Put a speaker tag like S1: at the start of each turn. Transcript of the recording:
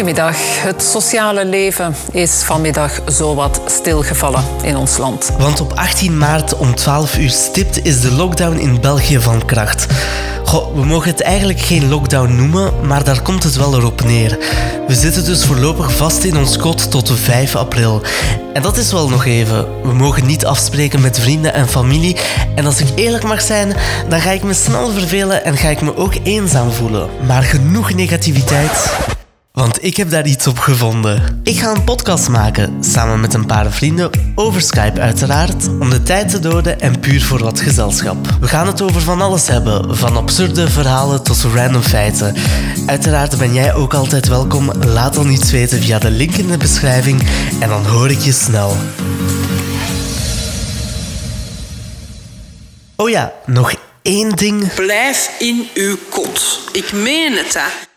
S1: Goedemiddag. Het sociale leven is vanmiddag zowat stilgevallen in ons land.
S2: Want op 18 maart om 12 uur stipt is de lockdown in België van kracht. Goh, we mogen het eigenlijk geen lockdown noemen, maar daar komt het wel erop neer. We zitten dus voorlopig vast in ons kot tot 5 april. En dat is wel nog even. We mogen niet afspreken met vrienden en familie. En als ik eerlijk mag zijn, dan ga ik me snel vervelen en ga ik me ook eenzaam voelen. Maar genoeg negativiteit. Want ik heb daar iets op gevonden. Ik ga een podcast maken, samen met een paar vrienden, over Skype uiteraard, om de tijd te doden en puur voor wat gezelschap. We gaan het over van alles hebben, van absurde verhalen tot random feiten. Uiteraard ben jij ook altijd welkom, laat dan iets weten via de link in de beschrijving en dan hoor ik je snel. Oh ja, nog één ding.
S3: Blijf in uw kot. Ik meen het, hè.